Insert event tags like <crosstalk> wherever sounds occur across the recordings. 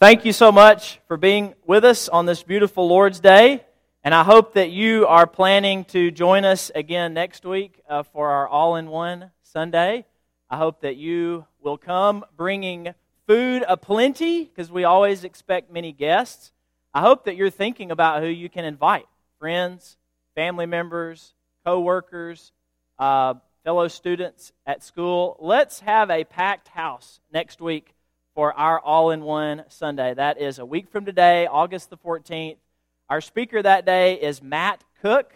Thank you so much for being with us on this beautiful Lord's Day. And I hope that you are planning to join us again next week uh, for our all in one Sunday. I hope that you will come bringing food aplenty because we always expect many guests. I hope that you're thinking about who you can invite friends, family members, co workers, uh, fellow students at school. Let's have a packed house next week for our all in one Sunday. That is a week from today, August the 14th. Our speaker that day is Matt Cook.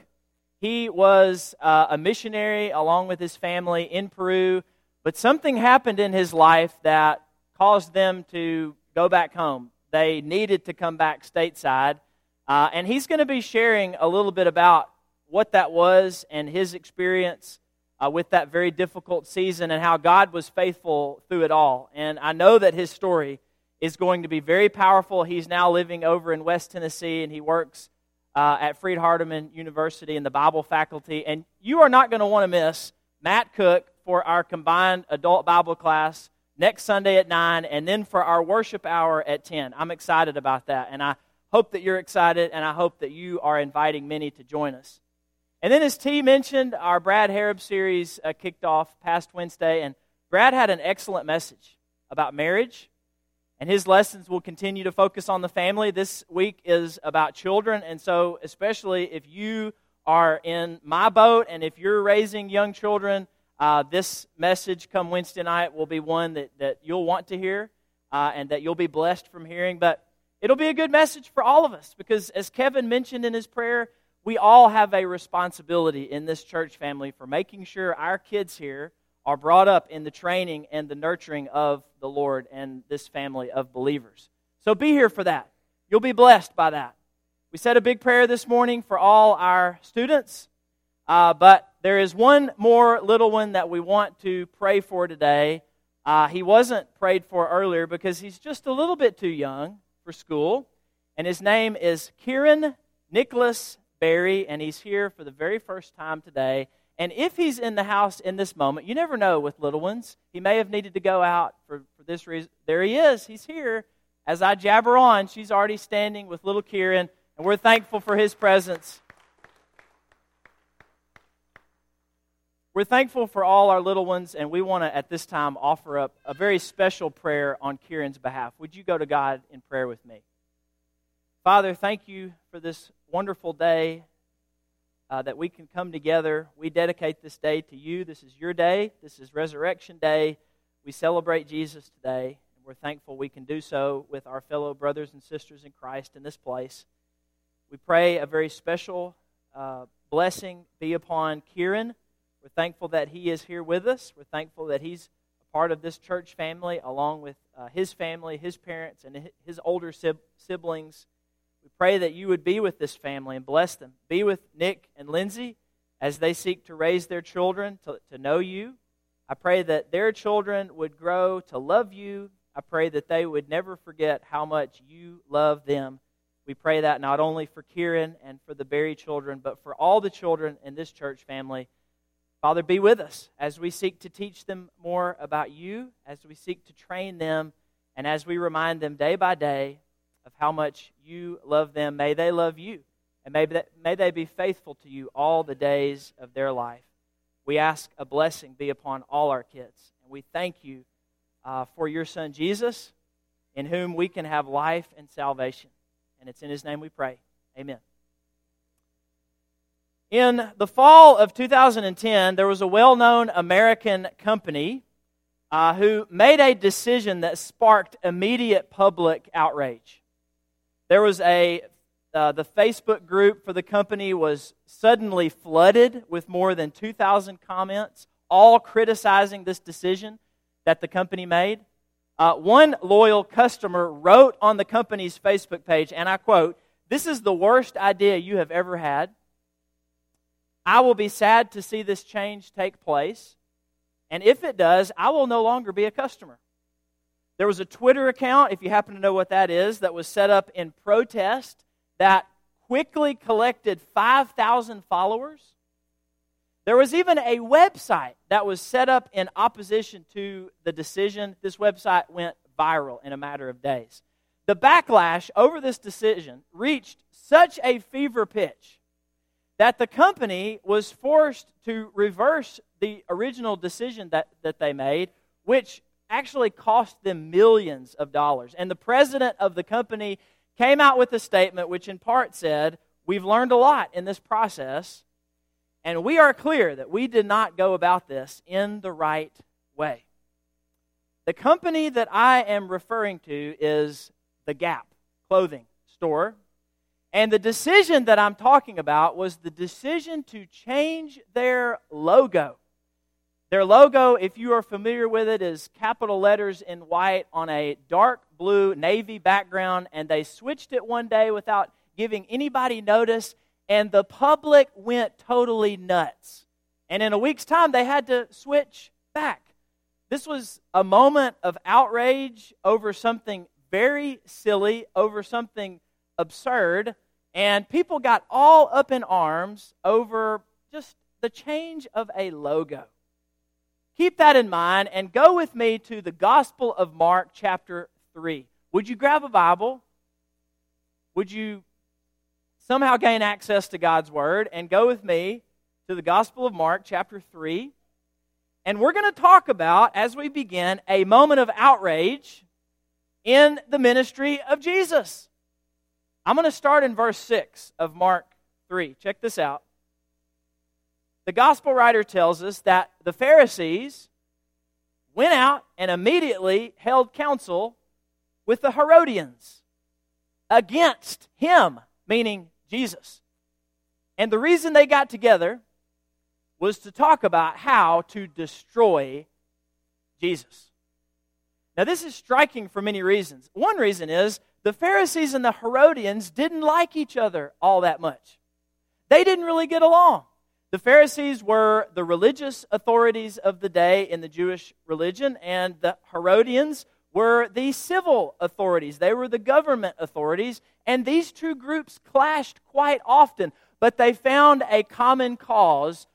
He was uh, a missionary along with his family in Peru, but something happened in his life that caused them to go back home. They needed to come back stateside. Uh, and he's going to be sharing a little bit about what that was and his experience uh, with that very difficult season and how God was faithful through it all. And I know that his story is going to be very powerful. He's now living over in West Tennessee and he works uh, at Freed Hardeman University in the Bible faculty. And you are not going to want to miss Matt Cook for our combined adult Bible class next Sunday at 9 and then for our worship hour at 10. I'm excited about that. And I hope that you're excited and I hope that you are inviting many to join us. And then, as T mentioned, our Brad Harrub series uh, kicked off past Wednesday, and Brad had an excellent message about marriage, and his lessons will continue to focus on the family. This week is about children, and so, especially if you are in my boat and if you're raising young children, uh, this message come Wednesday night will be one that, that you'll want to hear uh, and that you'll be blessed from hearing. But it'll be a good message for all of us because, as Kevin mentioned in his prayer, we all have a responsibility in this church family for making sure our kids here are brought up in the training and the nurturing of the Lord and this family of believers. So be here for that. You'll be blessed by that. We said a big prayer this morning for all our students, uh, but there is one more little one that we want to pray for today. Uh, he wasn't prayed for earlier because he's just a little bit too young for school, and his name is Kieran Nicholas Barry, and he's here for the very first time today. And if he's in the house in this moment, you never know with little ones. He may have needed to go out for, for this reason. There he is. He's here. As I jabber on, she's already standing with little Kieran, and we're thankful for his presence. We're thankful for all our little ones, and we want to, at this time, offer up a very special prayer on Kieran's behalf. Would you go to God in prayer with me? Father, thank you for this wonderful day uh, that we can come together. We dedicate this day to you. This is your day. This is Resurrection Day. We celebrate Jesus today, and we're thankful we can do so with our fellow brothers and sisters in Christ in this place. We pray a very special uh, blessing be upon Kieran. We're thankful that he is here with us. We're thankful that he's a part of this church family, along with uh, his family, his parents, and his older siblings we pray that you would be with this family and bless them. Be with Nick and Lindsay as they seek to raise their children to, to know you. I pray that their children would grow to love you. I pray that they would never forget how much you love them. We pray that not only for Kieran and for the Barry children, but for all the children in this church family. Father, be with us as we seek to teach them more about you, as we seek to train them, and as we remind them day by day of how much you love them. May they love you, and may, that, may they be faithful to you all the days of their life. We ask a blessing be upon all our kids, and we thank you uh, for your Son Jesus, in whom we can have life and salvation. And it's in his name we pray. Amen. In the fall of 2010, there was a well known American company uh, who made a decision that sparked immediate public outrage. There was a, uh, the Facebook group for the company was suddenly flooded with more than 2,000 comments, all criticizing this decision that the company made. Uh, one loyal customer wrote on the company's Facebook page, and I quote, This is the worst idea you have ever had. I will be sad to see this change take place. And if it does, I will no longer be a customer. There was a Twitter account, if you happen to know what that is, that was set up in protest that quickly collected 5,000 followers. There was even a website that was set up in opposition to the decision. This website went viral in a matter of days. the backlash over this decision reached such a fever pitch that the company was forced to reverse the original decision that, that they made, which actually cost them millions of dollars. And the president of the company came out with a statement which, in part, said, We've learned a lot in this process, and we are clear that we did not go about this in the right way. The company that I am referring to is the Gap clothing store. And the decision that I'm talking about was the decision to change their logo. Their logo, if you are familiar with it, is capital letters in white on a dark blue navy background, and they switched it one day without giving anybody notice, and the public went totally nuts. And in a week's time, they had to switch back. This was a moment of outrage over something very silly, over something absurd, and people got all up in arms over just the change of a logo. Keep that in mind and go with me to the Gospel of Mark, chapter 3. Would you grab a Bible? Would you somehow gain access to God's Word and go with me to the Gospel of Mark, chapter 3? And we're going to talk about, as we begin, a moment of outrage in the ministry of Jesus. I'm going to start in verse 6 of Mark 3. Check this out the gospel writer tells us that the Pharisees went out and immediately held counsel with the Herodians against him, meaning Jesus. And the reason they got together was to talk about how to destroy Jesus. Now, this is striking for many reasons. One reason is the Pharisees and the Herodians didn't like each other all that much, they didn't really get along. The Pharisees were the religious authorities of the day in the Jewish religion, and the Herodians were the civil authorities. They were the government authorities, and these two groups clashed quite often, but they found a common cause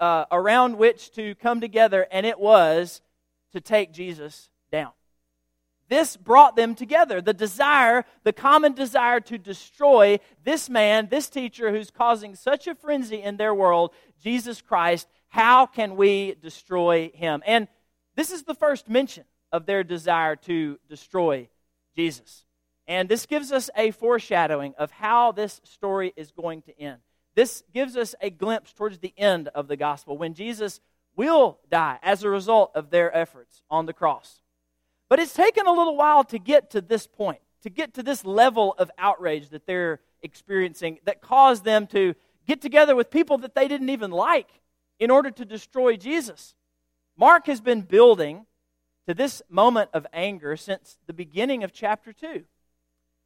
uh, around which to come together, and it was to take Jesus. This brought them together. The desire, the common desire to destroy this man, this teacher who's causing such a frenzy in their world, Jesus Christ. How can we destroy him? And this is the first mention of their desire to destroy Jesus. And this gives us a foreshadowing of how this story is going to end. This gives us a glimpse towards the end of the gospel when Jesus will die as a result of their efforts on the cross. But it's taken a little while to get to this point, to get to this level of outrage that they're experiencing that caused them to get together with people that they didn't even like in order to destroy Jesus. Mark has been building to this moment of anger since the beginning of chapter 2.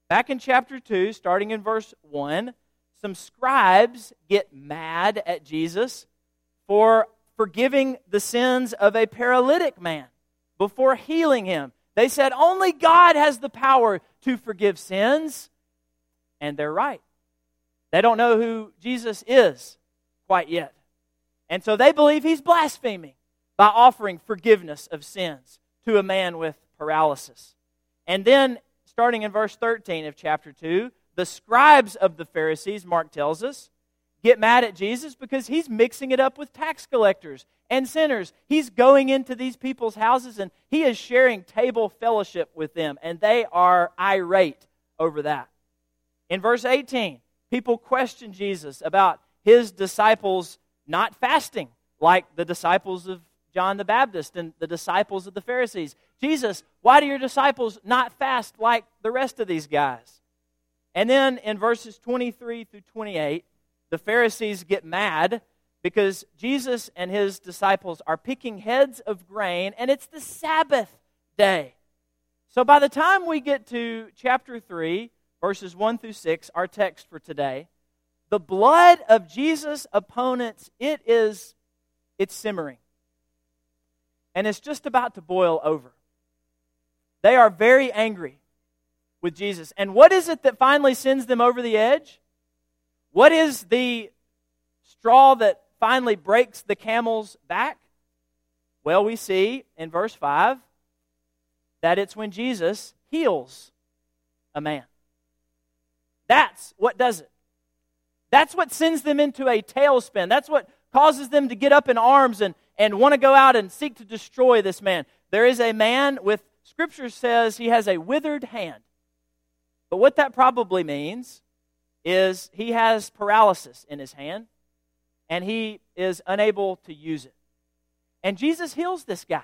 Back in chapter 2, starting in verse 1, some scribes get mad at Jesus for forgiving the sins of a paralytic man before healing him. They said, Only God has the power to forgive sins. And they're right. They don't know who Jesus is quite yet. And so they believe he's blaspheming by offering forgiveness of sins to a man with paralysis. And then, starting in verse 13 of chapter 2, the scribes of the Pharisees, Mark tells us, get mad at Jesus because he's mixing it up with tax collectors and sinners. He's going into these people's houses and he is sharing table fellowship with them, and they are irate over that. In verse 18, people question Jesus about his disciples not fasting like the disciples of John the Baptist and the disciples of the Pharisees. Jesus, why do your disciples not fast like the rest of these guys? And then in verses 23 through 28, the Pharisees get mad because Jesus and his disciples are picking heads of grain, and it's the Sabbath day. So by the time we get to chapter 3, verses 1 through 6, our text for today, the blood of Jesus' opponents, it is it's simmering. And it's just about to boil over. They are very angry with Jesus. And what is it that finally sends them over the edge? What is the straw that finally breaks the camel's back? Well, we see in verse 5 that it's when Jesus heals a man. That's what does it. That's what sends them into a tailspin. That's what causes them to get up in arms and, and want to go out and seek to destroy this man. There is a man with, Scripture says he has a withered hand. But what that probably means is he has paralysis in his hand and he is unable to use it. And Jesus heals this guy.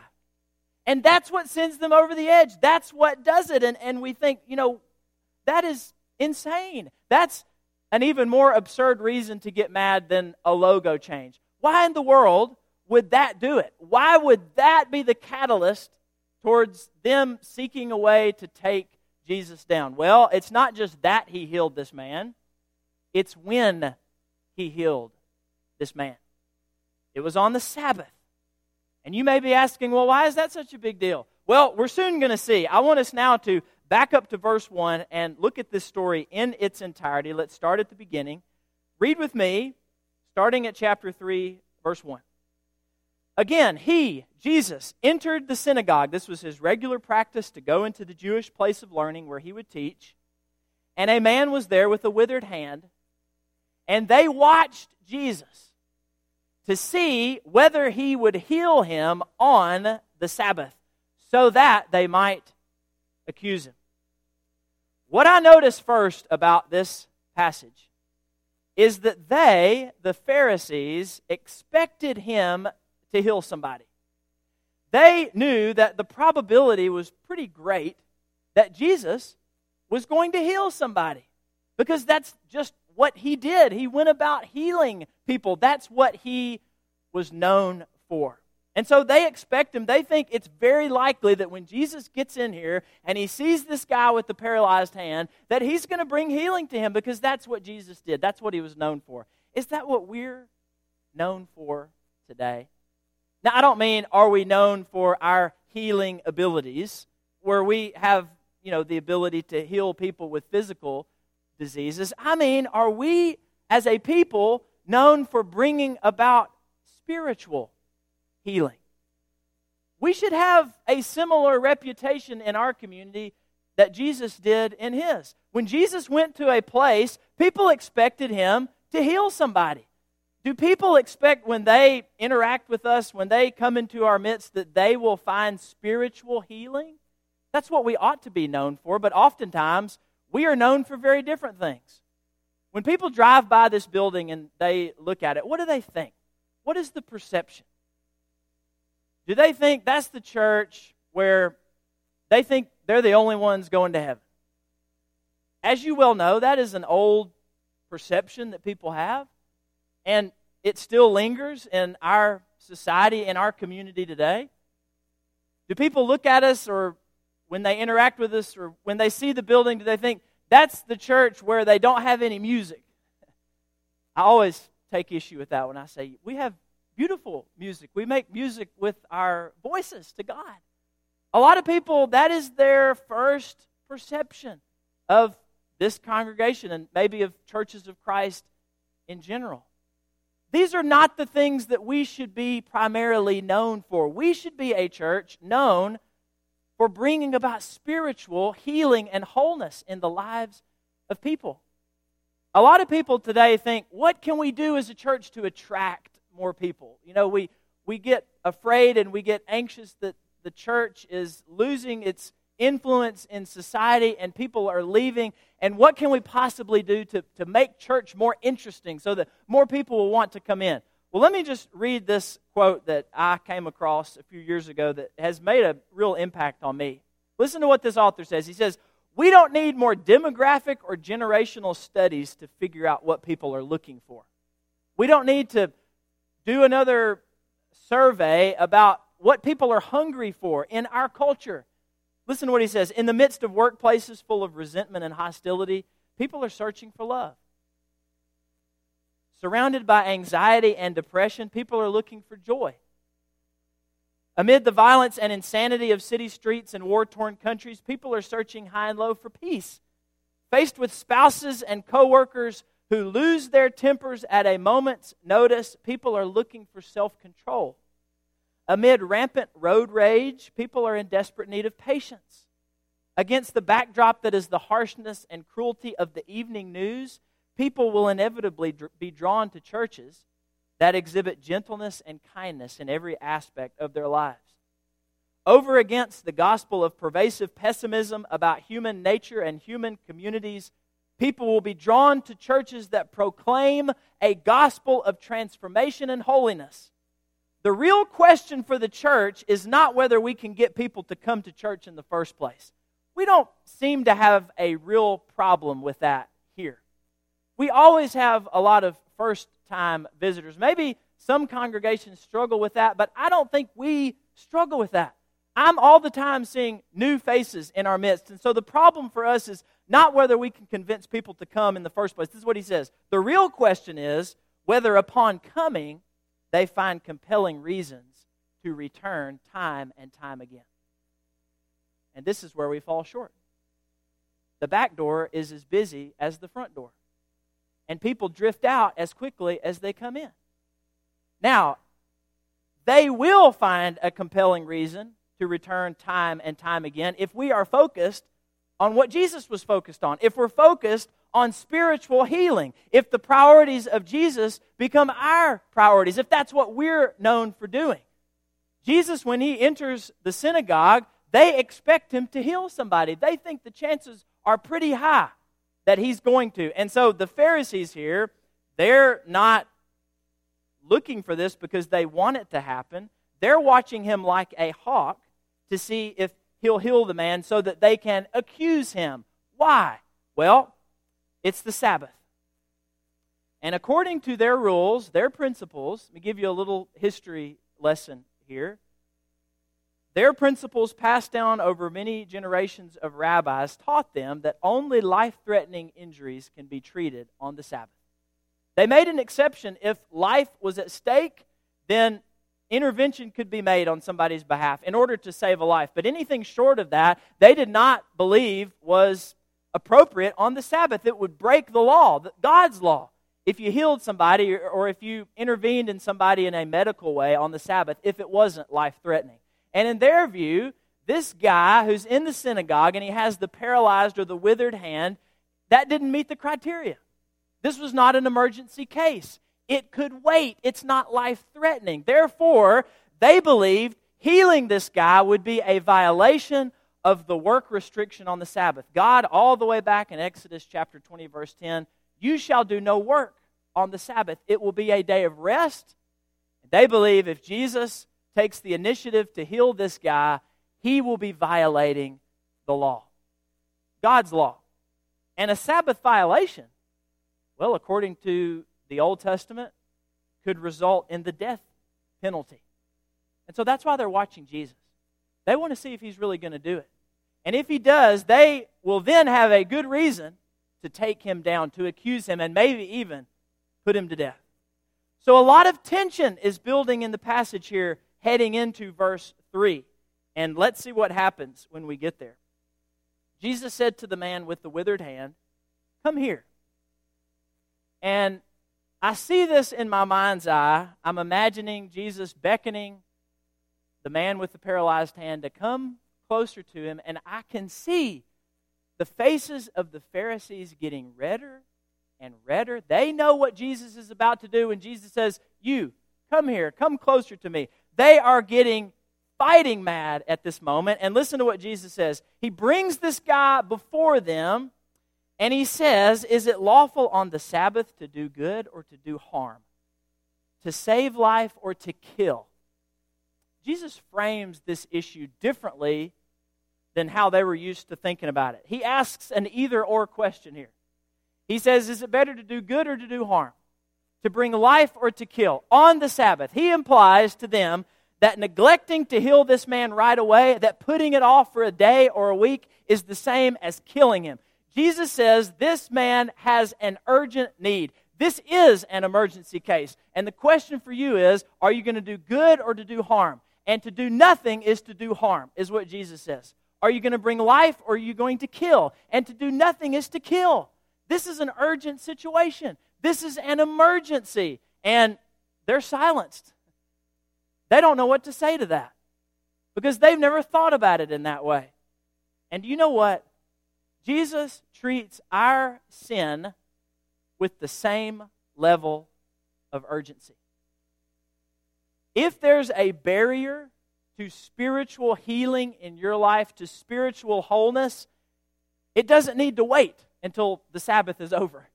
And that's what sends them over the edge. That's what does it. And, and we think, you know, that is insane. That's an even more absurd reason to get mad than a logo change. Why in the world would that do it? Why would that be the catalyst towards them seeking a way to take Jesus down? Well, it's not just that he healed this man, it's when he healed this man. It was on the Sabbath. And you may be asking, well, why is that such a big deal? Well, we're soon going to see. I want us now to back up to verse 1 and look at this story in its entirety. Let's start at the beginning. Read with me, starting at chapter 3, verse 1. Again, he, Jesus, entered the synagogue. This was his regular practice to go into the Jewish place of learning where he would teach. And a man was there with a withered hand. And they watched Jesus to see whether he would heal him on the Sabbath so that they might accuse him. What I notice first about this passage is that they, the Pharisees, expected him to heal somebody. They knew that the probability was pretty great that Jesus was going to heal somebody because that's just what he did. He went about healing people. That's what he was known for. And so they expect him. They think it's very likely that when Jesus gets in here and he sees this guy with the paralyzed hand, that he's going to bring healing to him because that's what Jesus did. That's what he was known for. Is that what we're known for today? Now, I don't mean are we known for our healing abilities, where we have, you know, the ability to heal people with physical diseases. I mean, are we as a people known for bringing about spiritual healing. We should have a similar reputation in our community that Jesus did in his. When Jesus went to a place, people expected him to heal somebody. Do people expect when they interact with us, when they come into our midst, that they will find spiritual healing? That's what we ought to be known for, but oftentimes we are known for very different things. When people drive by this building and they look at it, what do they think? What is the perception? Do they think that's the church where they think they're the only ones going to heaven? As you well know, that is an old perception that people have, and it still lingers in our society, in our community today. Do people look at us or when they interact with us or when they see the building, do they think that's the church where they don't have any music? I always take issue with that when I say we have beautiful music. We make music with our voices to God. A lot of people, that is their first perception of this congregation and maybe of churches of Christ in general. These are not the things that we should be primarily known for. We should be a church known for bringing about spiritual healing and wholeness in the lives of people. A lot of people today think, what can we do as a church to attract more people. You know, we, we get afraid and we get anxious that the church is losing its influence in society and people are leaving. And what can we possibly do to, to make church more interesting so that more people will want to come in? Well, let me just read this quote that I came across a few years ago that has made a real impact on me. Listen to what this author says. He says, We don't need more demographic or generational studies to figure out what people are looking for. We don't need to do another survey about what people are hungry for in our culture. Listen to what he says. In the midst of workplaces full of resentment and hostility, people are searching for love. Surrounded by anxiety and depression, people are looking for joy. Amid the violence and insanity of city streets and war torn countries, people are searching high and low for peace. Faced with spouses and coworkers who lose their tempers at a moment's notice, people are looking for self control. Amid rampant road rage, people are in desperate need of patience. against the backdrop that is the harshness and cruelty of the evening news, people will inevitably be drawn to churches that exhibit gentleness and kindness in every aspect of their lives. Over against the gospel of pervasive pessimism about human nature and human communities, people will be drawn to churches that proclaim a gospel of transformation and holiness. The real question for the church is not whether we can get people to come to church in the first place. We don't seem to have a real problem with that. We always have a lot of first time visitors. Maybe some congregations struggle with that, but I don't think we struggle with that. I'm all the time seeing new faces in our midst. And so the problem for us is not whether we can convince people to come in the first place. This is what he says. The real question is whether upon coming they find compelling reasons to return time and time again. And this is where we fall short. The back door is as busy as the front door and people drift out as quickly as they come in. Now, they will find a compelling reason to return time and time again if we are focused on what Jesus was focused on. If we're focused on spiritual healing, if the priorities of Jesus become our priorities, if that's what we're known for doing. Jesus, when he enters the synagogue, they expect him to heal somebody. They think the chances are pretty high that he's going to. And so the Pharisees here, they're not looking for this because they want it to happen. They're watching him like a hawk to see if he'll heal the man so that they can accuse him. Why? Well, it's the Sabbath. And according to their rules, their principles, let me give you a little history lesson here. Their principles, passed down over many generations of rabbis, taught them that only life threatening injuries can be treated on the Sabbath. They made an exception if life was at stake, then intervention could be made on somebody's behalf in order to save a life. But anything short of that, they did not believe was appropriate on the Sabbath. It would break the law, God's law. If you healed somebody or if you intervened in somebody in a medical way on the Sabbath, if it wasn't life threatening. And in their view, this guy who's in the synagogue and he has the paralyzed or the withered hand, that didn't meet the criteria. This was not an emergency case. It could wait. It's not life threatening. Therefore, they believed healing this guy would be a violation of the work restriction on the Sabbath. God, all the way back in Exodus chapter 20, verse 10, you shall do no work on the Sabbath. It will be a day of rest. They believe if Jesus takes the initiative to heal this guy, he will be violating the law, God's law. And a Sabbath violation, well, according to the Old Testament, could result in the death penalty. And so that's why they're watching Jesus. They want to see if he's really going to do it. And if he does, they will then have a good reason to take him down, to accuse him, and maybe even put him to death. So a lot of tension is building in the passage here heading into verse 3. And let's see what happens when we get there. Jesus said to the man with the withered hand, Come here. And I see this in my mind's eye. I'm imagining Jesus beckoning the man with the paralyzed hand to come closer to him, and I can see the faces of the Pharisees getting redder and redder. They know what Jesus is about to do, and Jesus says, You, come here, come closer to me. They are getting fighting mad at this moment. And listen to what Jesus says. He brings this guy before them and he says, Is it lawful on the Sabbath to do good or to do harm? To save life or to kill? Jesus frames this issue differently than how they were used to thinking about it. He asks an either or question here. He says, Is it better to do good or to do harm? To bring life or to kill on the Sabbath. He implies to them that neglecting to heal this man right away, that putting it off for a day or a week is the same as killing him. Jesus says this man has an urgent need. This is an emergency case. And the question for you is are you going to do good or to do harm? And to do nothing is to do harm, is what Jesus says. Are you going to bring life or are you going to kill? And to do nothing is to kill. This is an urgent situation. This is an emergency. And they're silenced. They don't know what to say to that because they've never thought about it in that way. And you know what? Jesus treats our sin with the same level of urgency. If there's a barrier to spiritual healing in your life, to spiritual wholeness, it doesn't need to wait until the Sabbath is over.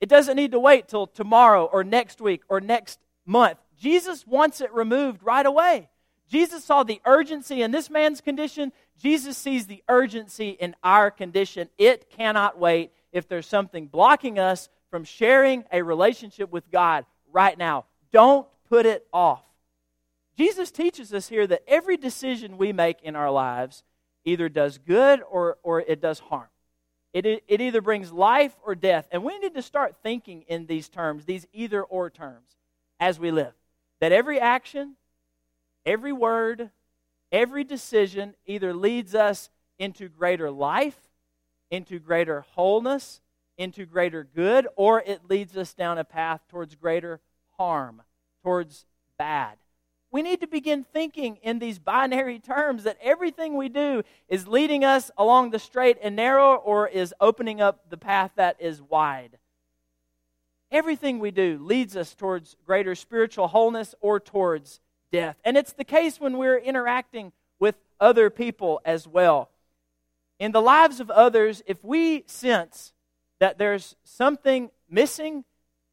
It doesn't need to wait till tomorrow or next week or next month. Jesus wants it removed right away. Jesus saw the urgency in this man's condition. Jesus sees the urgency in our condition. It cannot wait if there's something blocking us from sharing a relationship with God right now. Don't put it off. Jesus teaches us here that every decision we make in our lives either does good or, or it does harm. It, it either brings life or death. And we need to start thinking in these terms, these either or terms, as we live. That every action, every word, every decision either leads us into greater life, into greater wholeness, into greater good, or it leads us down a path towards greater harm, towards bad we need to begin thinking in these binary terms that everything we do is leading us along the straight and narrow or is opening up the path that is wide. Everything we do leads us towards greater spiritual wholeness or towards death. And it's the case when we're interacting with other people as well. In the lives of others, if we sense that there's something missing,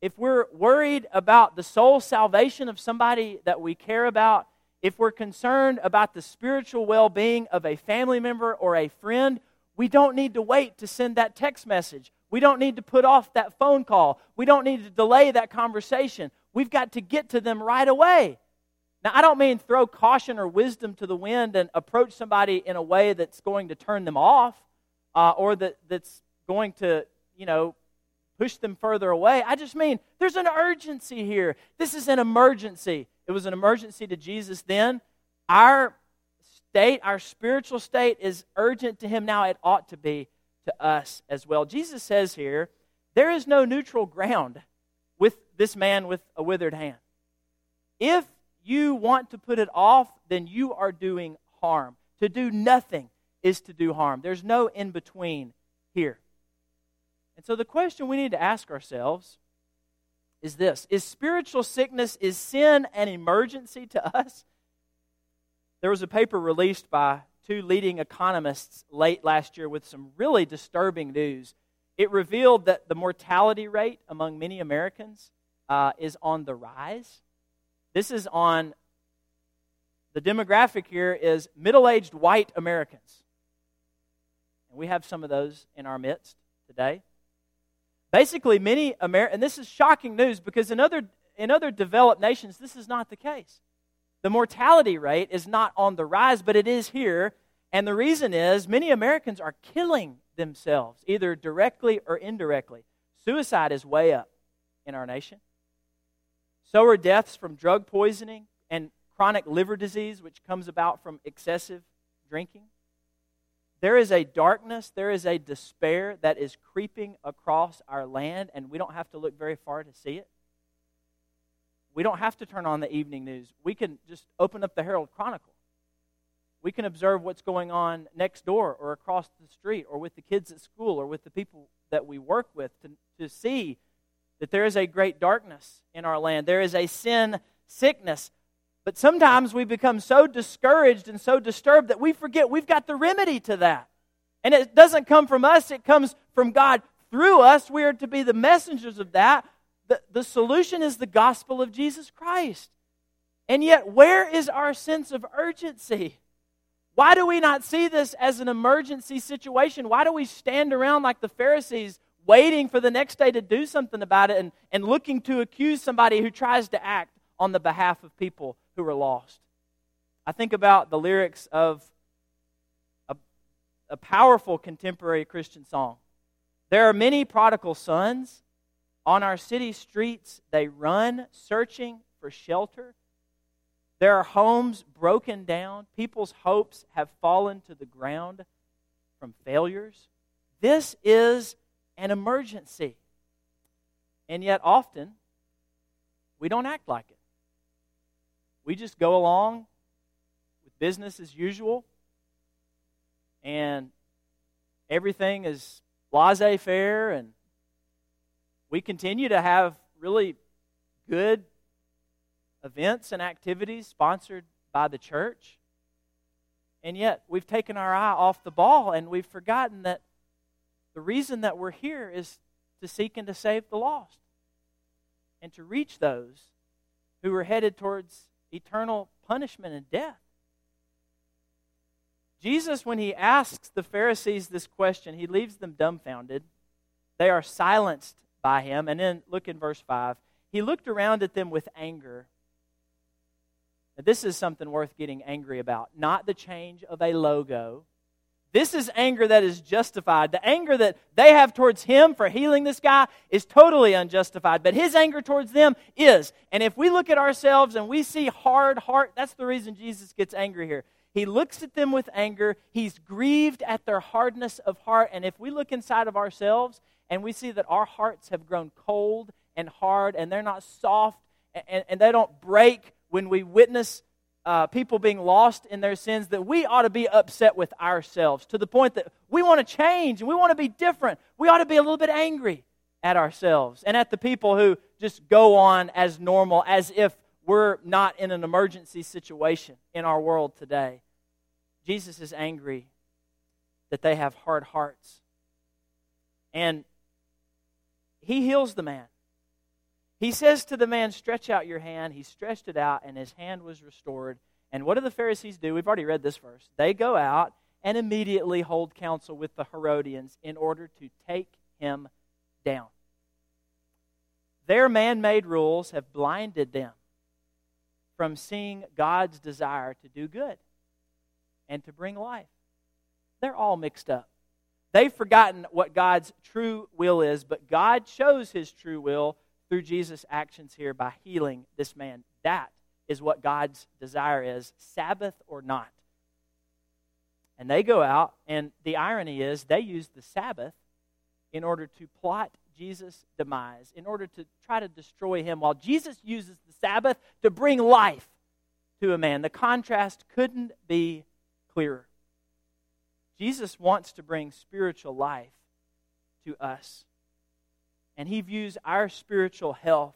if we're worried about the soul salvation of somebody that we care about, if we're concerned about the spiritual well being of a family member or a friend, we don't need to wait to send that text message. We don't need to put off that phone call. We don't need to delay that conversation. We've got to get to them right away. Now, I don't mean throw caution or wisdom to the wind and approach somebody in a way that's going to turn them off uh, or that, that's going to, you know, push them further away. I just mean there's an urgency here. This is an emergency. It was an emergency to Jesus then. Our state, our spiritual state, is urgent to him now. It ought to be to us as well. Jesus says here, there is no neutral ground with this man with a withered hand. If you want to put it off, then you are doing harm. To do nothing is to do harm. There's no in between here. And so the question we need to ask ourselves is this Is spiritual sickness, is sin an emergency to us? There was a paper released by two leading economists late last year with some really disturbing news. It revealed that the mortality rate among many Americans uh, is on the rise. This is on the demographic here is middle aged white Americans. And we have some of those in our midst today. Basically, many Americans, and this is shocking news because in other, in other developed nations, this is not the case. The mortality rate is not on the rise, but it is here. And the reason is many Americans are killing themselves, either directly or indirectly. Suicide is way up in our nation. So are deaths from drug poisoning and chronic liver disease, which comes about from excessive drinking. There is a darkness, there is a despair that is creeping across our land, and we don't have to look very far to see it. We don't have to turn on the evening news. We can just open up the Herald Chronicle. We can observe what's going on next door or across the street or with the kids at school or with the people that we work with to, to see that there is a great darkness in our land. There is a sin sickness but sometimes we become so discouraged and so disturbed that we forget we've got the remedy to that. And it doesn't come from us, it comes from God through us. We are to be the messengers of that. The, the solution is the gospel of Jesus Christ. And yet, where is our sense of urgency? Why do we not see this as an emergency situation? Why do we stand around like the Pharisees waiting for the next day to do something about it and, and looking to accuse somebody who tries to act on the behalf of people who are lost. I think about the lyrics of a, a powerful contemporary Christian song. There are many prodigal sons. On our city streets, they run, searching for shelter. There are homes broken down. People's hopes have fallen to the ground from failures. This is an emergency. And yet, often, we don't act like it. We just go along with business as usual. and everything is laissez faire, and we continue to have really good events and activities sponsored by the church. And yet, we've taken our eye off the ball and we've forgotten that the reason that we're here is to seek and to save the lost and to reach those who are headed towards eternal punishment and death. Jesus, when he asks the Pharisees this question, he leaves them dumbfounded. They are silenced by him. And then look in verse 5. He looked around at them with anger. Now, this is something worth getting angry about. Not the change of a logo. This is anger that is justified. The anger that they have towards him for healing this guy is totally unjustified. But his anger towards them is. And if we look at ourselves and we see hard heart, that's the reason Jesus gets angry here. He looks at them with anger. He's grieved at their hardness of heart. And if we look inside of ourselves and we see that our hearts have grown cold and hard and they're not soft and, and they don't break when we witness uh, people being lost in their sins, that we ought to be upset with ourselves to the point that we want to change and we want to be different. We ought to be a little bit angry at ourselves and at the people who just go on as normal, as if we're not in an emergency situation in our world today. Jesus is angry that they have hard hearts. And he heals the man. He says to the man, Stretch out your hand. He stretched it out, and his hand was restored. And what do the Pharisees do? We've already read this verse. They go out and immediately hold counsel with the Herodians in order to take him down. Their man made rules have blinded them from seeing God's desire to do good and to bring life. They're all mixed up. They've forgotten what God's true will is, but God shows his true will through Jesus' actions here by healing this man. That is what God's desire is, Sabbath or not. And they go out, and the irony is they use the Sabbath in order to plot Jesus' demise, in order to try to destroy him, while Jesus uses the Sabbath to bring life to a man. The contrast couldn't be clearer. Jesus wants to bring spiritual life to us. And he views our spiritual health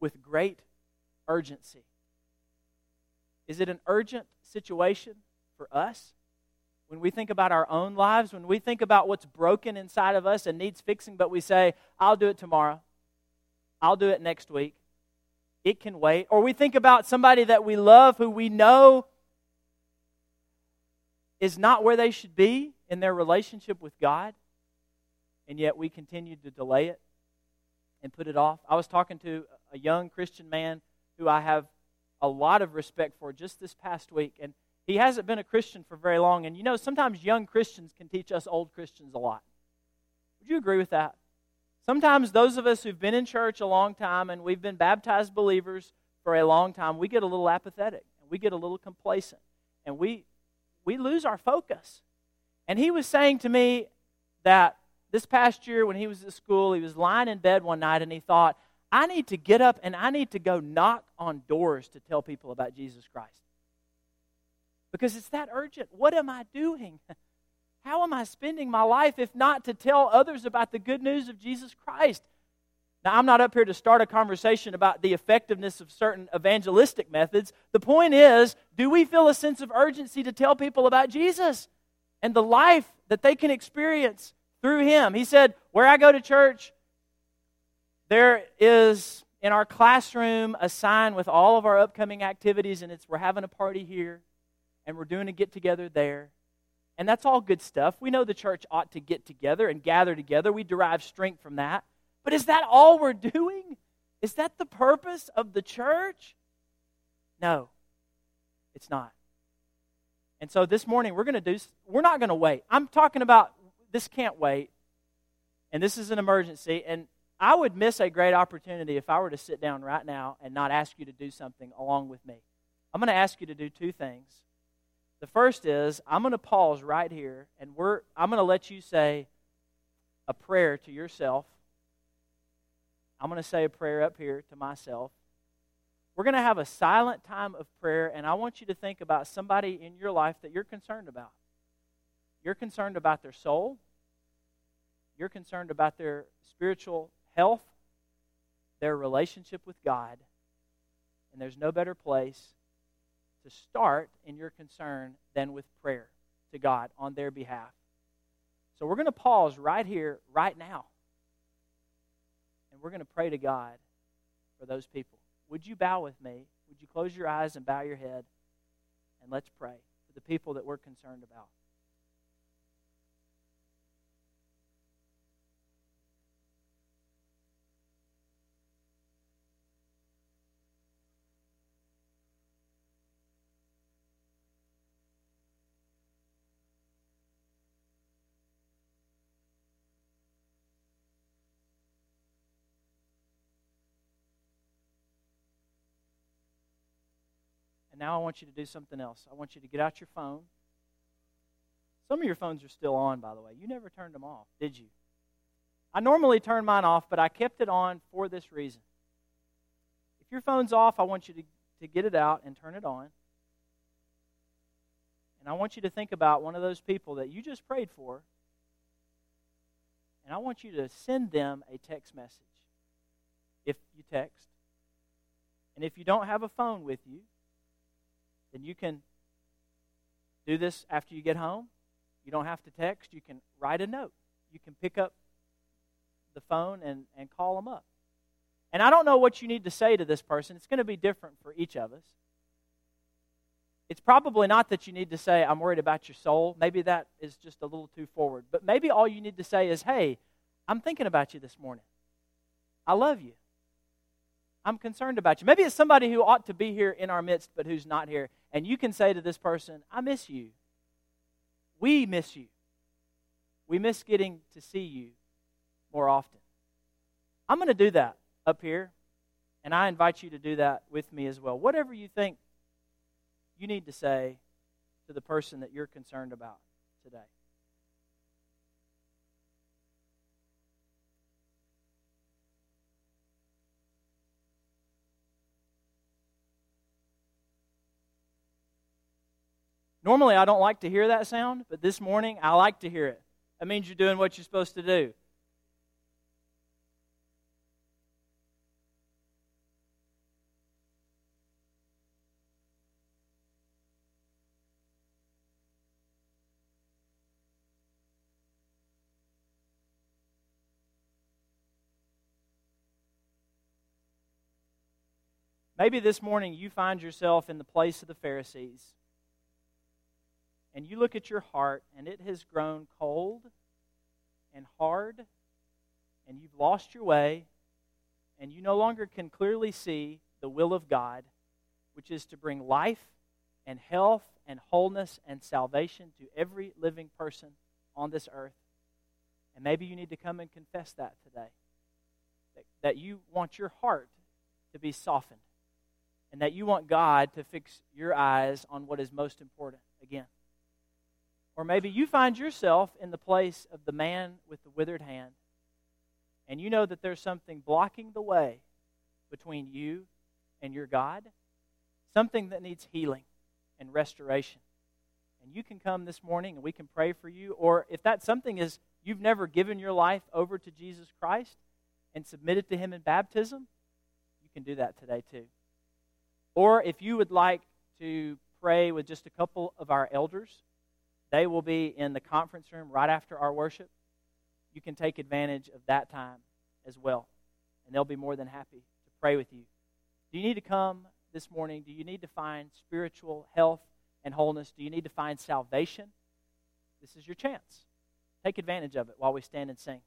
with great urgency. Is it an urgent situation for us? When we think about our own lives, when we think about what's broken inside of us and needs fixing, but we say, I'll do it tomorrow, I'll do it next week, it can wait. Or we think about somebody that we love who we know is not where they should be in their relationship with God, and yet we continue to delay it and put it off. I was talking to a young Christian man who I have a lot of respect for just this past week, and he hasn't been a Christian for very long. And you know, sometimes young Christians can teach us old Christians a lot. Would you agree with that? Sometimes those of us who've been in church a long time and we've been baptized believers for a long time, we get a little apathetic and we get a little complacent and we we lose our focus. And he was saying to me that this past year when he was at school, he was lying in bed one night and he thought, I need to get up and I need to go knock on doors to tell people about Jesus Christ. Because it's that urgent. What am I doing? <laughs> How am I spending my life if not to tell others about the good news of Jesus Christ? Now, I'm not up here to start a conversation about the effectiveness of certain evangelistic methods. The point is, do we feel a sense of urgency to tell people about Jesus and the life that they can experience through him. He said, Where I go to church, there is in our classroom a sign with all of our upcoming activities, and it's we're having a party here, and we're doing a get together there. And that's all good stuff. We know the church ought to get together and gather together. We derive strength from that. But is that all we're doing? Is that the purpose of the church? No, it's not. And so this morning we're going to do we're not going to wait. I'm talking about this can't wait. And this is an emergency. And I would miss a great opportunity if I were to sit down right now and not ask you to do something along with me. I'm going to ask you to do two things. The first is I'm going to pause right here and we're I'm going to let you say a prayer to yourself. I'm going to say a prayer up here to myself. We're going to have a silent time of prayer and I want you to think about somebody in your life that you're concerned about. You're concerned about their soul. You're concerned about their spiritual health, their relationship with God. And there's no better place to start in your concern than with prayer to God on their behalf. So we're going to pause right here, right now. And we're going to pray to God for those people. Would you bow with me? Would you close your eyes and bow your head? And let's pray for the people that we're concerned about. Now I want you to do something else. I want you to get out your phone. Some of your phones are still on, by the way. You never turned them off, did you? I normally turn mine off, but I kept it on for this reason. If your phone's off, I want you to, to get it out and turn it on. And I want you to think about one of those people that you just prayed for. And I want you to send them a text message if you text. And if you don't have a phone with you, then you can do this after you get home. You don't have to text. You can write a note. You can pick up the phone and, and call them up. And I don't know what you need to say to this person. It's going to be different for each of us. It's probably not that you need to say, I'm worried about your soul. Maybe that is just a little too forward. But maybe all you need to say is, hey, I'm thinking about you this morning. I love you. I'm concerned about you. Maybe it's somebody who ought to be here in our midst, but who's not here. And you can say to this person, I miss you. We miss you. We miss getting to see you more often. I'm going to do that up here, and I invite you to do that with me as well. Whatever you think you need to say to the person that you're concerned about today. Normally, I don't like to hear that sound, but this morning, I like to hear it. That means you're doing what you're supposed to do. Maybe this morning you find yourself in the place of the Pharisees and you look at your heart and it has grown cold and hard, and you've lost your way, and you no longer can clearly see the will of God, which is to bring life and health and wholeness and salvation to every living person on this earth. And maybe you need to come and confess that today. That, that you want your heart to be softened, and that you want God to fix your eyes on what is most important again. Or maybe you find yourself in the place of the man with the withered hand, and you know that there's something blocking the way between you and your God, something that needs healing and restoration. And you can come this morning and we can pray for you. Or if that something is you've never given your life over to Jesus Christ and submitted to Him in baptism, you can do that today too. Or if you would like to pray with just a couple of our elders, they will be in the conference room right after our worship. You can take advantage of that time as well, and they'll be more than happy to pray with you. Do you need to come this morning? Do you need to find spiritual health and wholeness? Do you need to find salvation? This is your chance. Take advantage of it while we stand and sing.